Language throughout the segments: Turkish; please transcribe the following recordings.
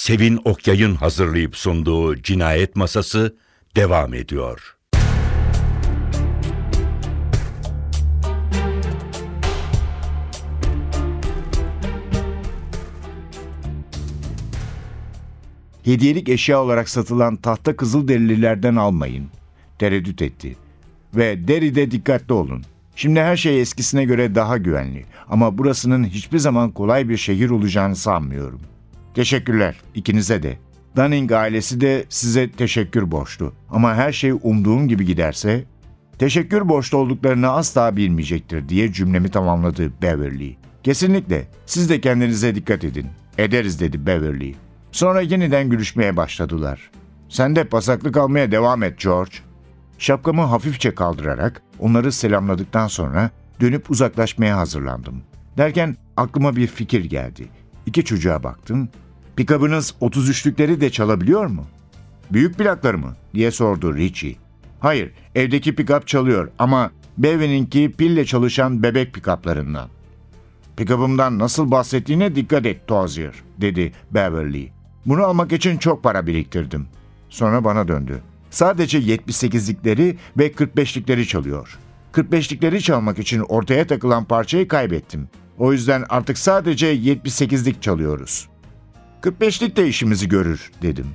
Sevin Okyay'ın hazırlayıp sunduğu Cinayet Masası devam ediyor. Hediyelik eşya olarak satılan tahta kızılderililerden almayın. Tereddüt etti. Ve deride dikkatli olun. Şimdi her şey eskisine göre daha güvenli. Ama burasının hiçbir zaman kolay bir şehir olacağını sanmıyorum. Teşekkürler ikinize de. Dunning ailesi de size teşekkür borçlu. Ama her şey umduğum gibi giderse teşekkür borçlu olduklarını asla bilmeyecektir diye cümlemi tamamladı Beverly. Kesinlikle. Siz de kendinize dikkat edin. Ederiz dedi Beverly. Sonra yeniden gülüşmeye başladılar. Sen de pasaklık almaya devam et George. Şapkamı hafifçe kaldırarak onları selamladıktan sonra dönüp uzaklaşmaya hazırlandım. Derken aklıma bir fikir geldi. İki çocuğa baktım. Pikabınız 33'lükleri de çalabiliyor mu? Büyük plakları mı? diye sordu Richie. Hayır, evdeki pikap çalıyor ama Bevin'inki pille çalışan bebek pikaplarından. Pikabımdan nasıl bahsettiğine dikkat et Tozier, dedi Beverly. Bunu almak için çok para biriktirdim. Sonra bana döndü. Sadece 78'likleri ve 45'likleri çalıyor. 45'likleri çalmak için ortaya takılan parçayı kaybettim. O yüzden artık sadece 78'lik çalıyoruz. 45'lik de işimizi görür dedim.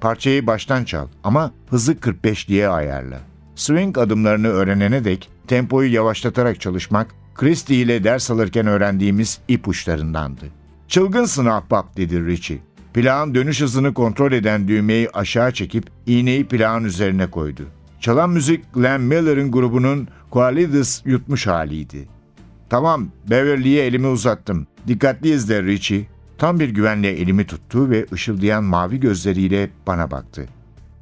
Parçayı baştan çal ama hızı 45'liğe ayarla. Swing adımlarını öğrenene dek tempoyu yavaşlatarak çalışmak Christie ile ders alırken öğrendiğimiz ipuçlarındandı. Çılgınsın ahbap dedi Richie. Plağın dönüş hızını kontrol eden düğmeyi aşağı çekip iğneyi plağın üzerine koydu. Çalan müzik Glenn Miller'ın grubunun Qualides yutmuş haliydi. Tamam, Beverly'ye elimi uzattım. Dikkatli izle Richie. Tam bir güvenle elimi tuttu ve ışıldayan mavi gözleriyle bana baktı.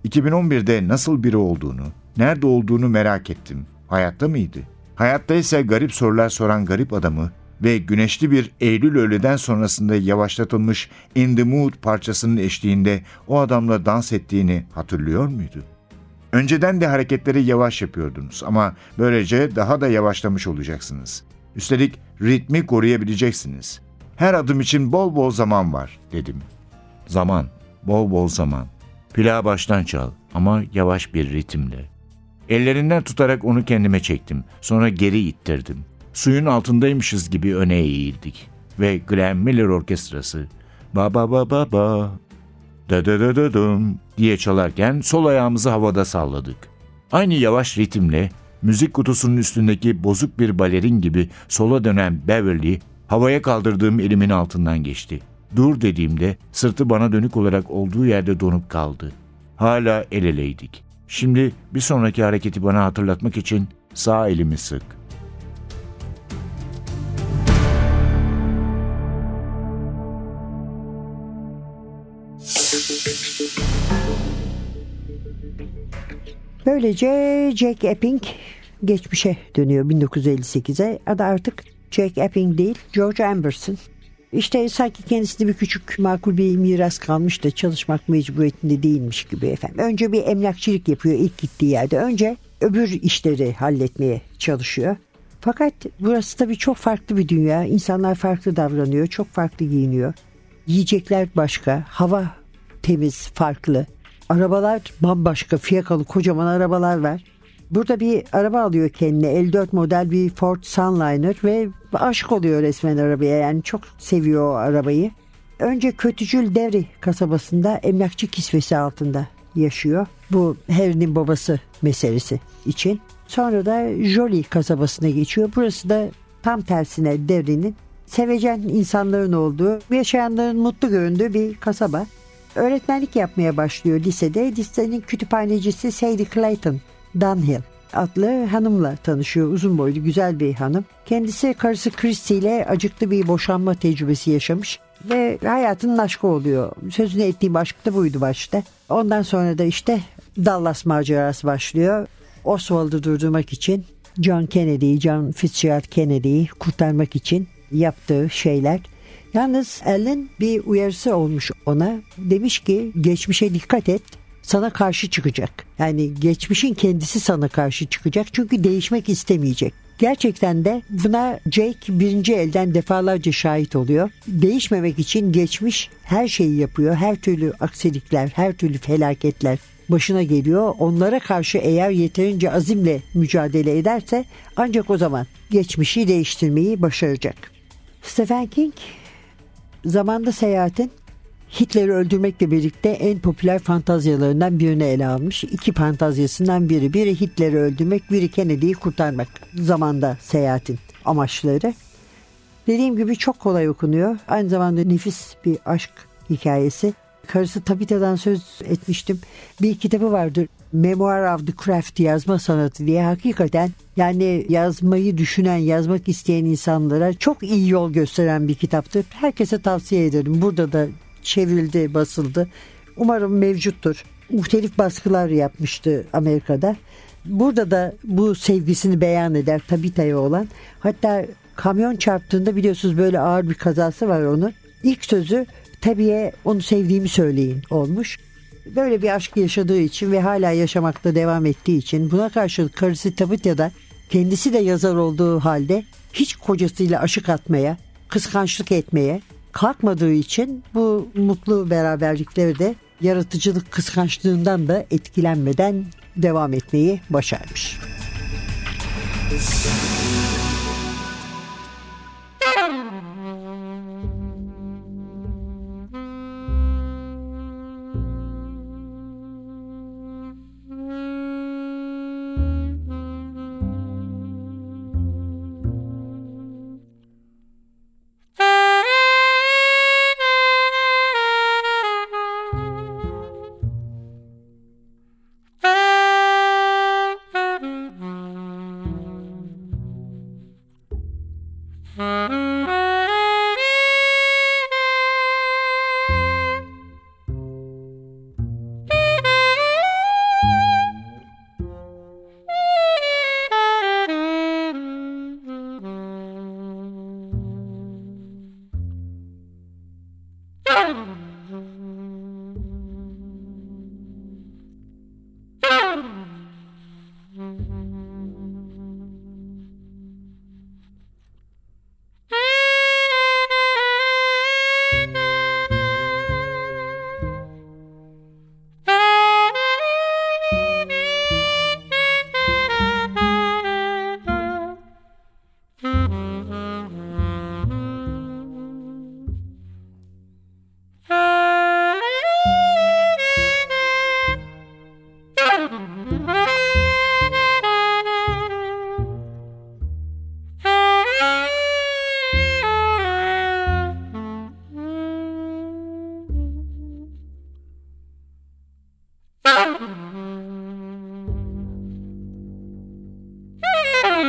2011'de nasıl biri olduğunu, nerede olduğunu merak ettim. Hayatta mıydı? Hayatta ise garip sorular soran garip adamı ve güneşli bir Eylül öğleden sonrasında yavaşlatılmış In the Mood parçasının eşliğinde o adamla dans ettiğini hatırlıyor muydu? Önceden de hareketleri yavaş yapıyordunuz ama böylece daha da yavaşlamış olacaksınız. Üstelik ritmi koruyabileceksiniz. Her adım için bol bol zaman var dedim. Zaman, bol bol zaman. Plağı baştan çal ama yavaş bir ritimle. Ellerinden tutarak onu kendime çektim. Sonra geri ittirdim. Suyun altındaymışız gibi öne eğildik. Ve Glenn Miller Orkestrası ba ba ba ba ba da da da da dum diye çalarken sol ayağımızı havada salladık. Aynı yavaş ritimle müzik kutusunun üstündeki bozuk bir balerin gibi sola dönen Beverly havaya kaldırdığım elimin altından geçti. Dur dediğimde sırtı bana dönük olarak olduğu yerde donup kaldı. Hala el eleydik. Şimdi bir sonraki hareketi bana hatırlatmak için sağ elimi sık. Böylece Jack Epping geçmişe dönüyor 1958'e. Adı artık Jack Epping değil George Amberson. İşte sanki kendisine bir küçük makul bir miras kalmış da çalışmak mecburiyetinde değilmiş gibi efendim. Önce bir emlakçılık yapıyor ilk gittiği yerde. Önce öbür işleri halletmeye çalışıyor. Fakat burası tabii çok farklı bir dünya. İnsanlar farklı davranıyor, çok farklı giyiniyor. Yiyecekler başka, hava temiz, farklı. Arabalar bambaşka, fiyakalı kocaman arabalar var. Burada bir araba alıyor kendine 54 model bir Ford Sunliner ve aşık oluyor resmen arabaya yani çok seviyor o arabayı. Önce Kötücül Devri kasabasında emlakçı kisvesi altında yaşıyor. Bu Harry'nin babası meselesi için. Sonra da Jolie kasabasına geçiyor. Burası da tam tersine Devri'nin sevecen insanların olduğu, yaşayanların mutlu göründüğü bir kasaba. Öğretmenlik yapmaya başlıyor lisede. Lisenin kütüphanecisi Sadie Clayton Dunhill adlı hanımla tanışıyor. Uzun boylu güzel bir hanım. Kendisi karısı Christy ile acıklı bir boşanma tecrübesi yaşamış ve hayatının aşkı oluyor. Sözünü ettiğim aşk da buydu başta. Ondan sonra da işte Dallas macerası başlıyor. Oswald'ı durdurmak için John Kennedy'yi, John Fitzgerald Kennedy'yi kurtarmak için yaptığı şeyler. Yalnız Ellen bir uyarısı olmuş ona. Demiş ki geçmişe dikkat et sana karşı çıkacak. Yani geçmişin kendisi sana karşı çıkacak çünkü değişmek istemeyecek. Gerçekten de buna Jake birinci elden defalarca şahit oluyor. Değişmemek için geçmiş her şeyi yapıyor. Her türlü aksilikler, her türlü felaketler başına geliyor. Onlara karşı eğer yeterince azimle mücadele ederse ancak o zaman geçmişi değiştirmeyi başaracak. Stephen King zamanda seyahatin Hitler'i öldürmekle birlikte en popüler fantazyalarından birini ele almış. İki fantazyasından biri. Biri Hitler'i öldürmek, biri Kennedy'yi kurtarmak. Zamanda seyahatin amaçları. Dediğim gibi çok kolay okunuyor. Aynı zamanda nefis bir aşk hikayesi. Karısı Tabitha'dan söz etmiştim. Bir kitabı vardır. Memoir of the Craft yazma sanatı diye hakikaten yani yazmayı düşünen, yazmak isteyen insanlara çok iyi yol gösteren bir kitaptır. Herkese tavsiye ederim. Burada da çevrildi, basıldı. Umarım mevcuttur. Muhtelif baskılar yapmıştı Amerika'da. Burada da bu sevgisini beyan eder Tabita'ya olan. Hatta kamyon çarptığında biliyorsunuz böyle ağır bir kazası var onun. İlk sözü tabiye onu sevdiğimi söyleyin olmuş. Böyle bir aşk yaşadığı için ve hala yaşamakta devam ettiği için buna karşılık karısı Tabitha da kendisi de yazar olduğu halde hiç kocasıyla aşık atmaya, kıskançlık etmeye kalkmadığı için bu mutlu beraberlikleri de yaratıcılık kıskançlığından da etkilenmeden devam etmeyi başarmış.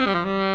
Mm-hmm.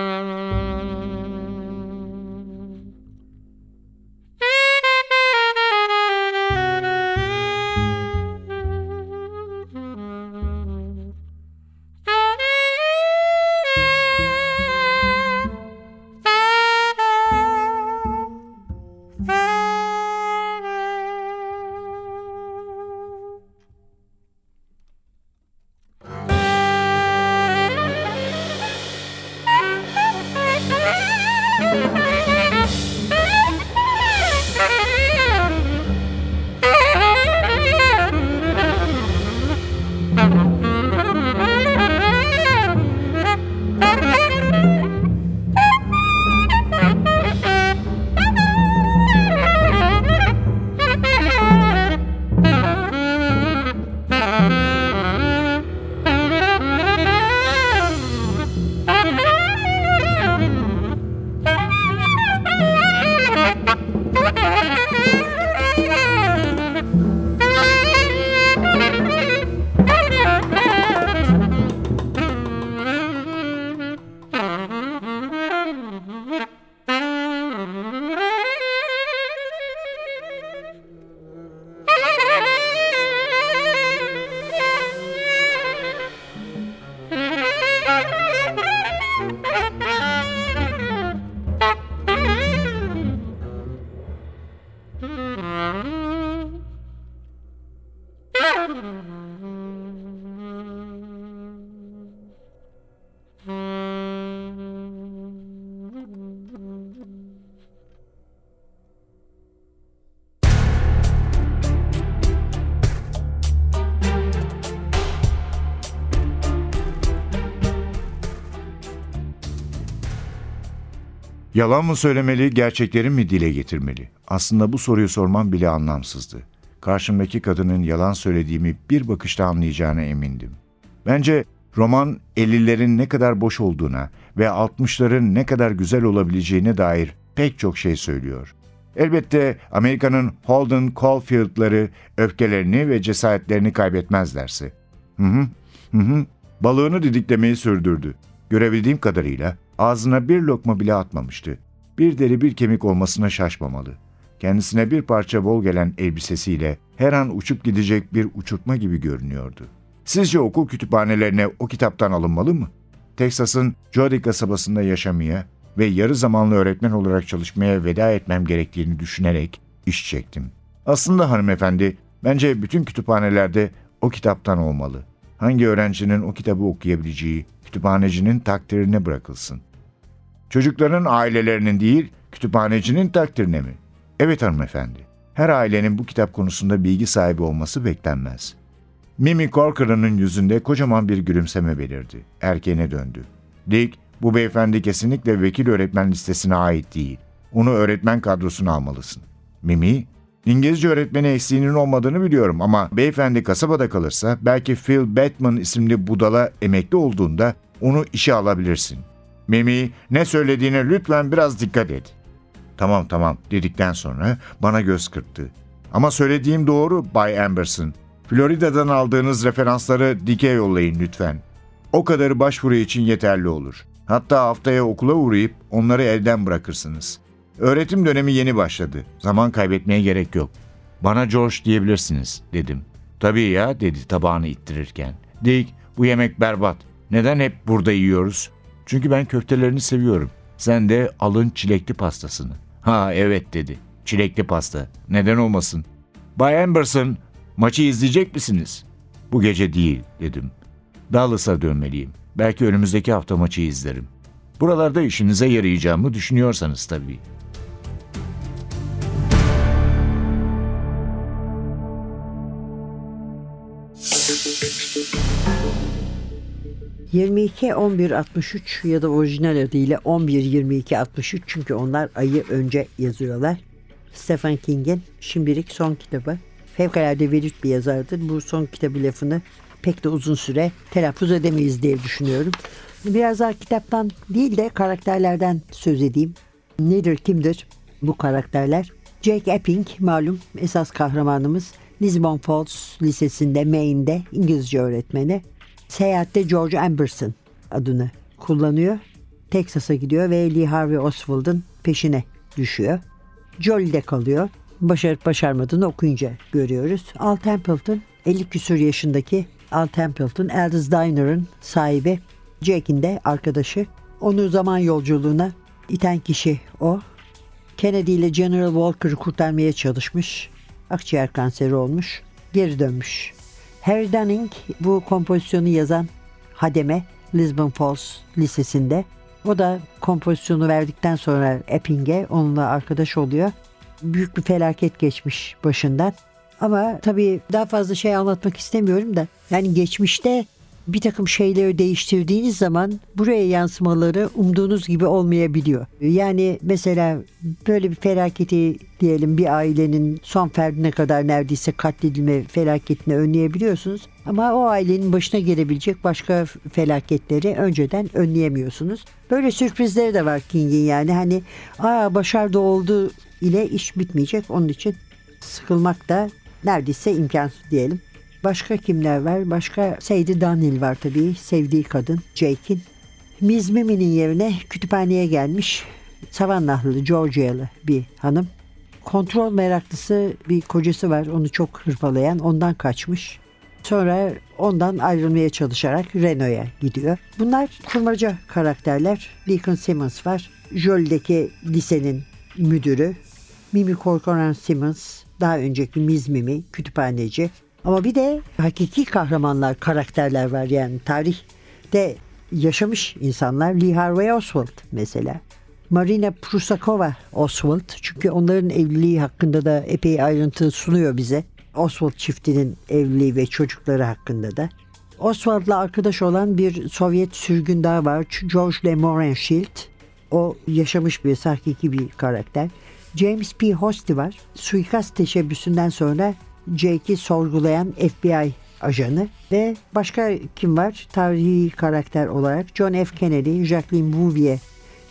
Yalan mı söylemeli, gerçekleri mi dile getirmeli? Aslında bu soruyu sormam bile anlamsızdı. Karşımdaki kadının yalan söylediğimi bir bakışta anlayacağına emindim. Bence roman 50'lerin ne kadar boş olduğuna ve 60'ların ne kadar güzel olabileceğine dair pek çok şey söylüyor. Elbette Amerika'nın Holden Caulfield'ları öfkelerini ve cesaretlerini kaybetmezlerse. Hı hı, hı hı. Balığını didiklemeyi sürdürdü. Görebildiğim kadarıyla ağzına bir lokma bile atmamıştı. Bir deri bir kemik olmasına şaşmamalı. Kendisine bir parça bol gelen elbisesiyle her an uçup gidecek bir uçurtma gibi görünüyordu. Sizce okul kütüphanelerine o kitaptan alınmalı mı? Texas'ın Jody kasabasında yaşamaya ve yarı zamanlı öğretmen olarak çalışmaya veda etmem gerektiğini düşünerek iş çektim. Aslında hanımefendi, bence bütün kütüphanelerde o kitaptan olmalı. Hangi öğrencinin o kitabı okuyabileceği kütüphanecinin takdirine bırakılsın. Çocukların ailelerinin değil, kütüphanecinin takdirine mi? Evet hanımefendi. Her ailenin bu kitap konusunda bilgi sahibi olması beklenmez. Mimi Corcoran'ın yüzünde kocaman bir gülümseme belirdi. Erkeğine döndü. Dick, bu beyefendi kesinlikle vekil öğretmen listesine ait değil. Onu öğretmen kadrosuna almalısın. Mimi, İngilizce öğretmeni eksiğinin olmadığını biliyorum ama beyefendi kasabada kalırsa belki Phil Batman isimli budala emekli olduğunda onu işe alabilirsin. Mimi, ne söylediğine lütfen biraz dikkat et. Tamam tamam dedikten sonra bana göz kırptı. Ama söylediğim doğru Bay Amberson. Florida'dan aldığınız referansları dike yollayın lütfen. O kadarı başvuru için yeterli olur. Hatta haftaya okula uğrayıp onları elden bırakırsınız. Öğretim dönemi yeni başladı. Zaman kaybetmeye gerek yok. Bana George diyebilirsiniz dedim. Tabii ya dedi tabağını ittirirken. Dick bu yemek berbat. Neden hep burada yiyoruz? Çünkü ben köftelerini seviyorum. Sen de alın çilekli pastasını. Ha evet dedi. Çilekli pasta. Neden olmasın? Bay Amberson maçı izleyecek misiniz? Bu gece değil dedim. Dallas'a dönmeliyim. Belki önümüzdeki hafta maçı izlerim. Buralarda işinize yarayacağımı düşünüyorsanız tabii. ...22 11 63 ya da orijinal adıyla 11 22 63 çünkü onlar ayı önce yazıyorlar. Stephen King'in şimdilik son kitabı. Fevkalade verit bir yazardır. Bu son kitabı lafını pek de uzun süre telaffuz edemeyiz diye düşünüyorum. Biraz daha kitaptan değil de karakterlerden söz edeyim. Nedir kimdir bu karakterler? Jake Epping malum esas kahramanımız Lisbon Falls Lisesi'nde Maine'de İngilizce öğretmeni. Seyahatte George Amberson adını kullanıyor. Texas'a gidiyor ve Lee Harvey Oswald'ın peşine düşüyor. Jolly'de kalıyor. Başarıp başarmadığını okuyunca görüyoruz. Al Templeton 50 küsur yaşındaki Al Templeton Elders Diner'ın sahibi Jake'in de arkadaşı. Onu zaman yolculuğuna iten kişi o. Kennedy ile General Walker'ı kurtarmaya çalışmış. Akciğer kanseri olmuş. Geri dönmüş. Harry Dunning bu kompozisyonu yazan hademe Lisbon Falls Lisesi'nde. O da kompozisyonu verdikten sonra Epping'e onunla arkadaş oluyor. Büyük bir felaket geçmiş başından. Ama tabii daha fazla şey anlatmak istemiyorum da yani geçmişte bir takım şeyleri değiştirdiğiniz zaman buraya yansımaları umduğunuz gibi olmayabiliyor. Yani mesela böyle bir felaketi diyelim bir ailenin son ferdine kadar neredeyse katledilme felaketini önleyebiliyorsunuz. Ama o ailenin başına gelebilecek başka felaketleri önceden önleyemiyorsunuz. Böyle sürprizleri de var King'in yani hani aa başardı oldu ile iş bitmeyecek. Onun için sıkılmak da neredeyse imkansız diyelim. Başka kimler var? Başka Sadie Daniel var tabii. Sevdiği kadın Jake'in. Miss Mimi'nin yerine kütüphaneye gelmiş Savannahlı, Georgia'lı bir hanım. Kontrol meraklısı bir kocası var. Onu çok hırpalayan. Ondan kaçmış. Sonra ondan ayrılmaya çalışarak Renault'a gidiyor. Bunlar kurmaca karakterler. Deacon Simmons var. Jolie'deki lisenin müdürü. Mimi Corcoran Simmons. Daha önceki Miss Mimi kütüphaneci. Ama bir de hakiki kahramanlar, karakterler var yani tarihte yaşamış insanlar. Lee Harvey Oswald mesela. Marina Prusakova Oswald çünkü onların evliliği hakkında da epey ayrıntı sunuyor bize. Oswald çiftinin evliliği ve çocukları hakkında da. Oswald'la arkadaş olan bir Sovyet sürgün daha var. George de Mohrenschildt. O yaşamış bir, hakiki bir karakter. James P. Hosty var. Suikast teşebbüsünden sonra Jake'i sorgulayan FBI ajanı ve başka kim var? Tarihi karakter olarak John F. Kennedy, Jacqueline Bouvier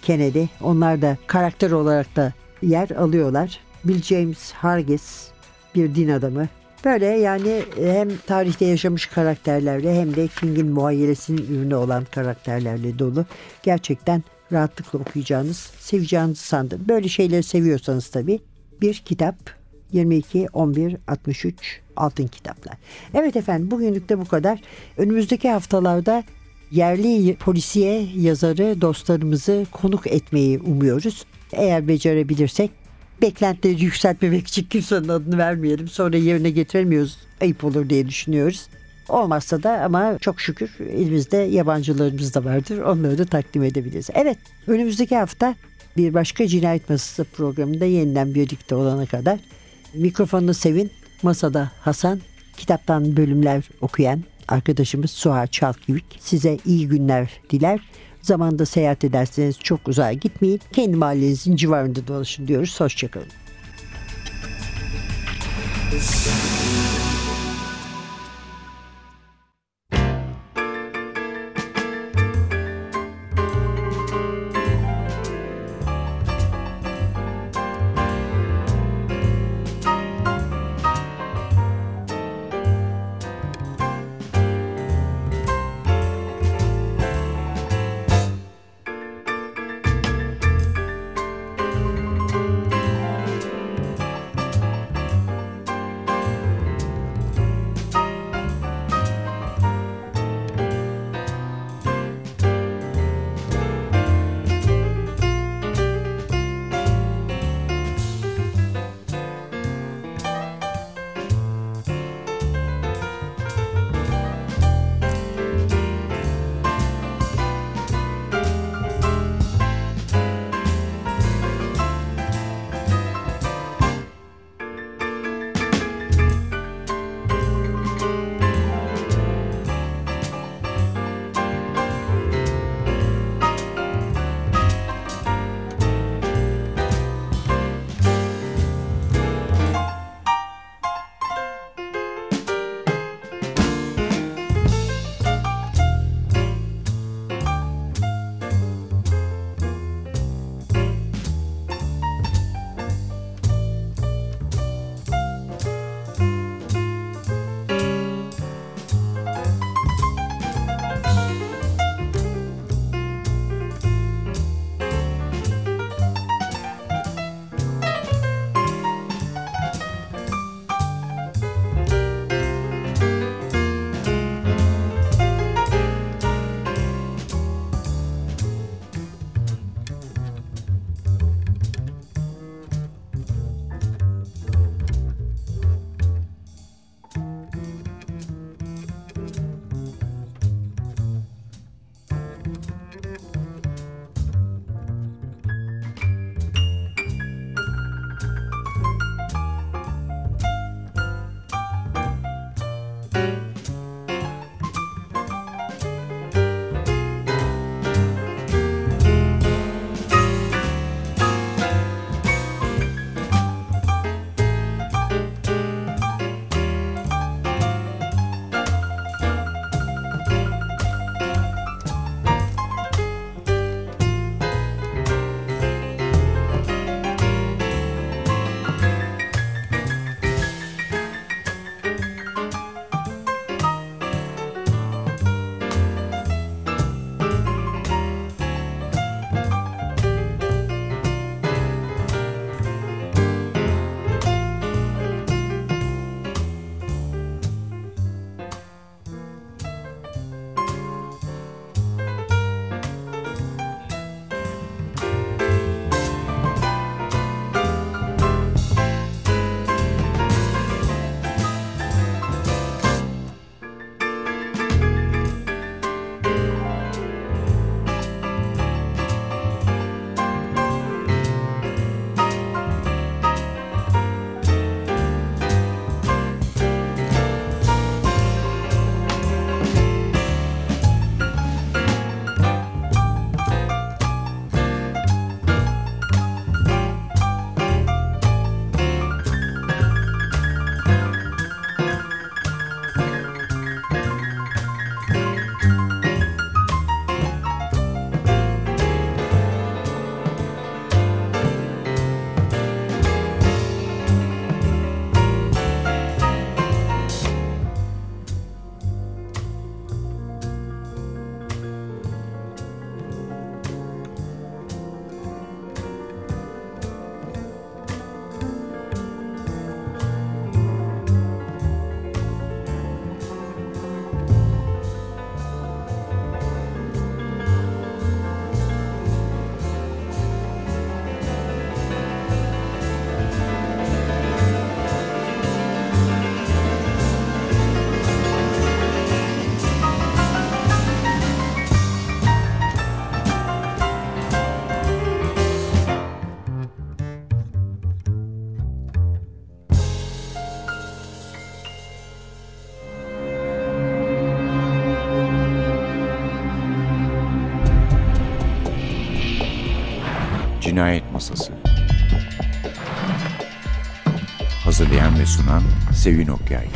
Kennedy. Onlar da karakter olarak da yer alıyorlar. Bill James Hargis bir din adamı. Böyle yani hem tarihte yaşamış karakterlerle hem de King'in muayyelesinin ürünü olan karakterlerle dolu. Gerçekten rahatlıkla okuyacağınız, seveceğinizi sandım. Böyle şeyleri seviyorsanız tabii bir kitap 22 11 63 altın kitaplar. Evet efendim bugünlük de bu kadar. Önümüzdeki haftalarda yerli polisiye yazarı dostlarımızı konuk etmeyi umuyoruz. Eğer becerebilirsek beklentileri yükseltmemek için kimsenin adını vermeyelim. Sonra yerine getiremiyoruz. Ayıp olur diye düşünüyoruz. Olmazsa da ama çok şükür elimizde yabancılarımız da vardır. Onları da takdim edebiliriz. Evet önümüzdeki hafta bir başka cinayet masası programında yeniden birlikte olana kadar mikrofonunu sevin. Masada Hasan, kitaptan bölümler okuyan arkadaşımız Suha Çalkivik size iyi günler diler. Zamanda seyahat ederseniz çok uzağa gitmeyin. Kendi mahallenizin civarında dolaşın diyoruz. Hoşçakalın. Cinayet Masası. Hazırlayan ve sunan Sevin Okyay